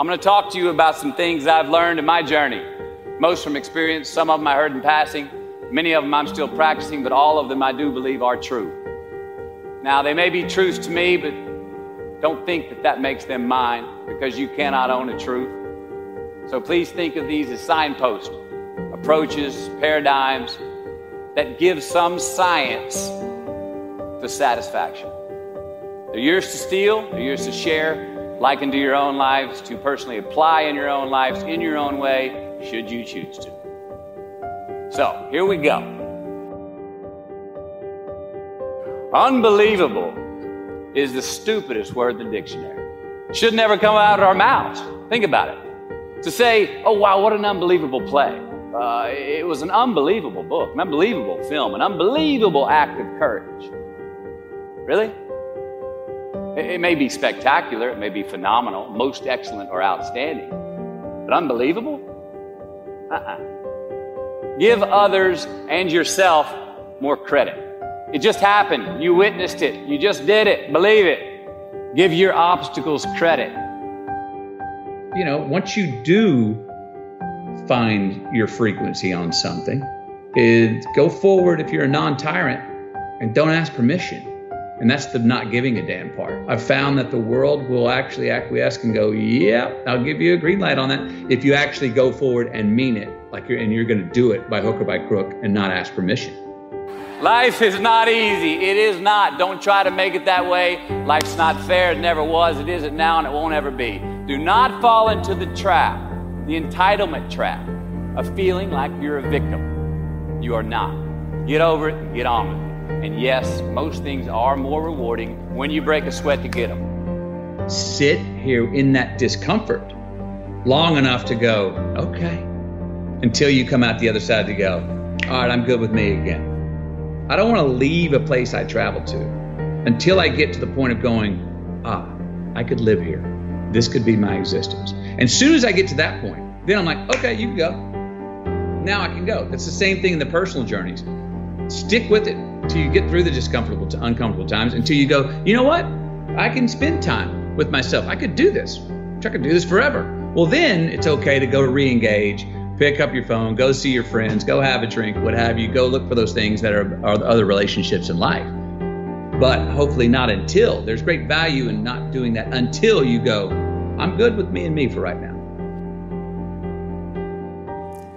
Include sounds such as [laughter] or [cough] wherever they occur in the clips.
I'm going to talk to you about some things I've learned in my journey. Most from experience, some of them I heard in passing, many of them I'm still practicing, but all of them I do believe are true. Now, they may be truths to me, but don't think that that makes them mine because you cannot own a truth. So please think of these as signposts, approaches, paradigms that give some science to satisfaction. They're yours to steal, they're yours to share, like into your own lives, to personally apply in your own lives in your own way, should you choose to. So, here we go. Unbelievable is the stupidest word in the dictionary. Should never come out of our mouths. Think about it. To say, oh, wow, what an unbelievable play. Uh, it was an unbelievable book, an unbelievable film, an unbelievable act of courage. Really? It may be spectacular, it may be phenomenal, most excellent or outstanding, but unbelievable? Uh uh Give others and yourself more credit. It just happened. You witnessed it. You just did it. Believe it. Give your obstacles credit. You know, once you do find your frequency on something, it, go forward if you're a non tyrant and don't ask permission. And that's the not giving a damn part. I've found that the world will actually acquiesce and go, yeah, I'll give you a green light on that if you actually go forward and mean it, like you're, and you're going to do it by hook or by crook and not ask permission. Life is not easy. It is not. Don't try to make it that way. Life's not fair. It never was. It isn't now, and it won't ever be. Do not fall into the trap, the entitlement trap, of feeling like you're a victim. You are not. Get over it and get on with it. And yes, most things are more rewarding when you break a sweat to get them. Sit here in that discomfort long enough to go, okay, until you come out the other side to go, all right, I'm good with me again. I don't want to leave a place I traveled to until I get to the point of going, ah, I could live here. This could be my existence. And as soon as I get to that point, then I'm like, okay, you can go. Now I can go. That's the same thing in the personal journeys. Stick with it until you get through the discomfortable to uncomfortable times until you go, you know what? I can spend time with myself. I could do this. I could do this forever. Well, then it's okay to go re-engage, pick up your phone, go see your friends, go have a drink, what have you. Go look for those things that are, are other relationships in life. But hopefully not until. There's great value in not doing that until you go, I'm good with me and me for right now.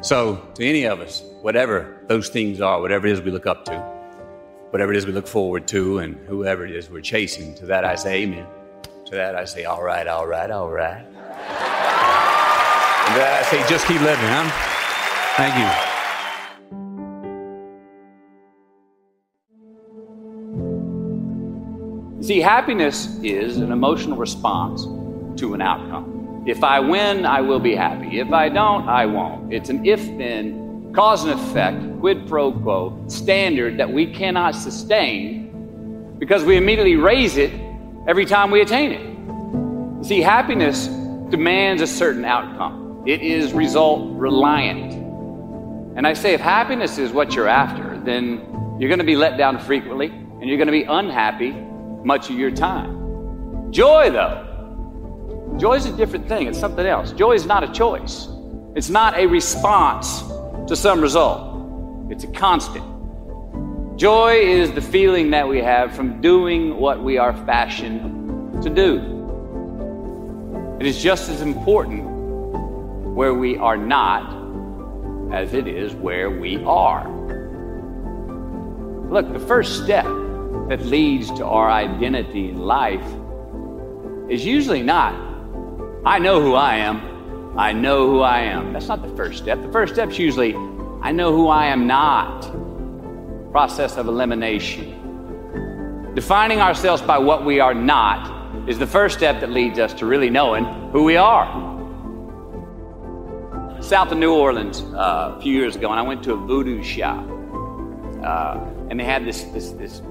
So, to any of us, whatever those things are, whatever it is we look up to, whatever it is we look forward to and whoever it is we're chasing. To that I say amen. To that I say, all right, all right, all right. And to that I say, just keep living, huh? Thank you. See, happiness is an emotional response to an outcome. If I win, I will be happy. If I don't, I won't. It's an if then cause and effect, quid pro quo standard that we cannot sustain because we immediately raise it every time we attain it. See, happiness demands a certain outcome, it is result reliant. And I say, if happiness is what you're after, then you're going to be let down frequently and you're going to be unhappy much of your time. Joy, though, joy is a different thing, it's something else. Joy is not a choice, it's not a response to some result. It's a constant. Joy is the feeling that we have from doing what we are fashioned to do. It is just as important where we are not as it is where we are. Look, the first step that leads to our identity in life is usually not, I know who I am. I know who I am. That's not the first step. The first step is usually, I know who I am not. Process of elimination. Defining ourselves by what we are not is the first step that leads us to really knowing who we are. South of New Orleans uh, a few years ago, and I went to a voodoo shop. Uh, and they had this, this, this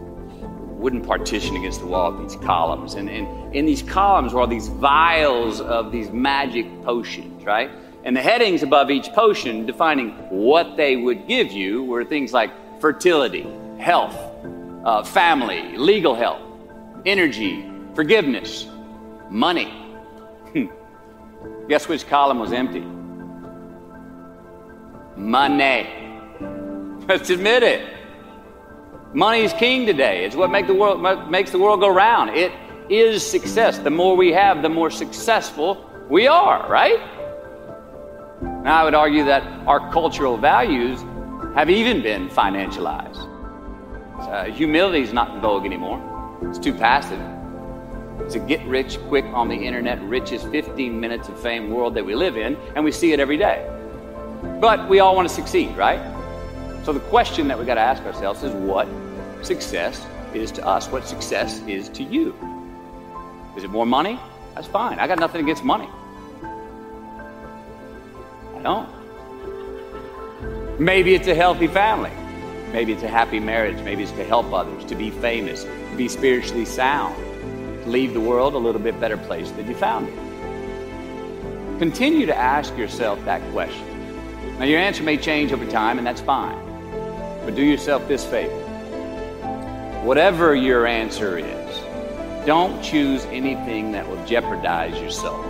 wooden partition against the wall with these columns. And, and in these columns were all these vials of these magic potions, right? And the headings above each potion defining what they would give you were things like fertility, health, uh, family, legal help, energy, forgiveness, money. Guess which column was empty? Money. [laughs] Let's admit it. Money is king today. It's what make the world, makes the world go round. It is success. The more we have, the more successful we are, right? Now, I would argue that our cultural values have even been financialized. Uh, humility is not in vogue anymore, it's too passive. It's a get rich quick on the internet, richest 15 minutes of fame world that we live in, and we see it every day. But we all want to succeed, right? So the question that we got to ask ourselves is what success is to us, what success is to you. Is it more money? That's fine. I got nothing against money. I don't. Maybe it's a healthy family. Maybe it's a happy marriage. Maybe it's to help others, to be famous, to be spiritually sound, to leave the world a little bit better place than you found it. Continue to ask yourself that question. Now, your answer may change over time, and that's fine. But do yourself this favor. Whatever your answer is, don't choose anything that will jeopardize your soul.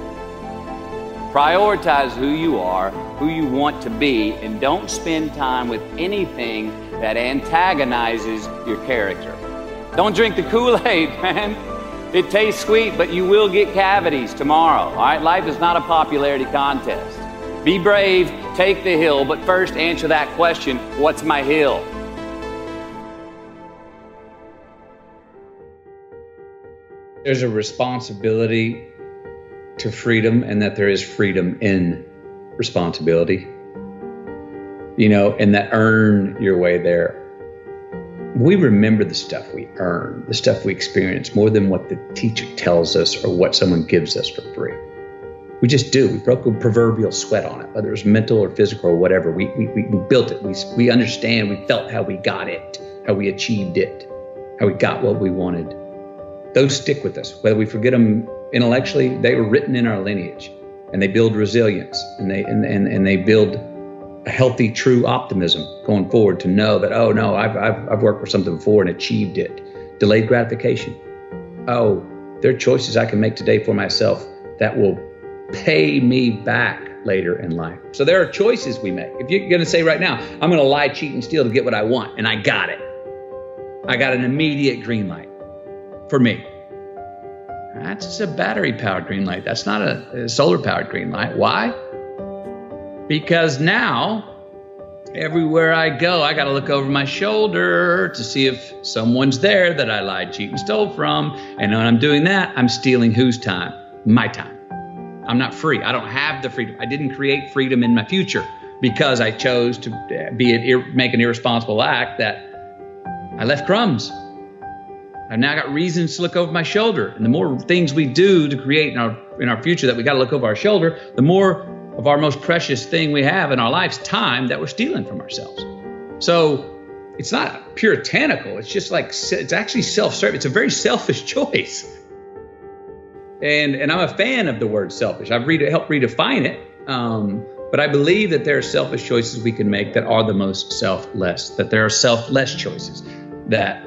Prioritize who you are, who you want to be, and don't spend time with anything that antagonizes your character. Don't drink the Kool Aid, [laughs] man. It tastes sweet, but you will get cavities tomorrow. All right? Life is not a popularity contest. Be brave, take the hill, but first answer that question what's my hill? There's a responsibility to freedom, and that there is freedom in responsibility. You know, and that earn your way there. We remember the stuff we earn, the stuff we experience, more than what the teacher tells us or what someone gives us for free. We just do. We broke a proverbial sweat on it, whether it was mental or physical or whatever. We, we, we built it. We, we understand. We felt how we got it, how we achieved it, how we got what we wanted. Those stick with us. Whether we forget them intellectually, they were written in our lineage and they build resilience and they, and, and, and they build a healthy, true optimism going forward to know that, oh, no, I've, I've, I've worked for something before and achieved it. Delayed gratification. Oh, there are choices I can make today for myself that will pay me back later in life. So there are choices we make. If you're going to say right now, I'm going to lie, cheat, and steal to get what I want, and I got it, I got an immediate green light for me. That's a battery powered green light. That's not a, a solar powered green light. Why? Because now, everywhere I go, I got to look over my shoulder to see if someone's there that I lied, cheat, and stole from. And when I'm doing that, I'm stealing whose time? My time. I'm not free. I don't have the freedom. I didn't create freedom in my future because I chose to be an, make an irresponsible act that I left crumbs. I've now got reasons to look over my shoulder. And the more things we do to create in our in our future that we got to look over our shoulder, the more of our most precious thing we have in our lives, time that we're stealing from ourselves. So it's not puritanical. It's just like it's actually self-serving. It's a very selfish [laughs] choice. And and I'm a fan of the word selfish. I've read, helped redefine it. Um, but I believe that there are selfish choices we can make that are the most selfless. That there are selfless choices that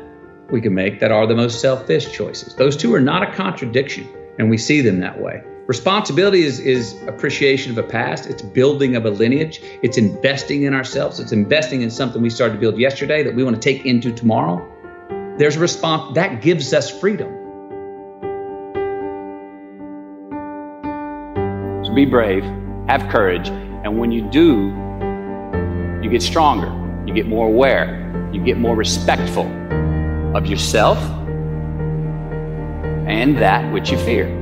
we can make that are the most selfish choices. Those two are not a contradiction, and we see them that way. Responsibility is, is appreciation of a past, it's building of a lineage, it's investing in ourselves, it's investing in something we started to build yesterday that we want to take into tomorrow. There's a response that gives us freedom. Be brave, have courage, and when you do, you get stronger, you get more aware, you get more respectful of yourself and that which you fear.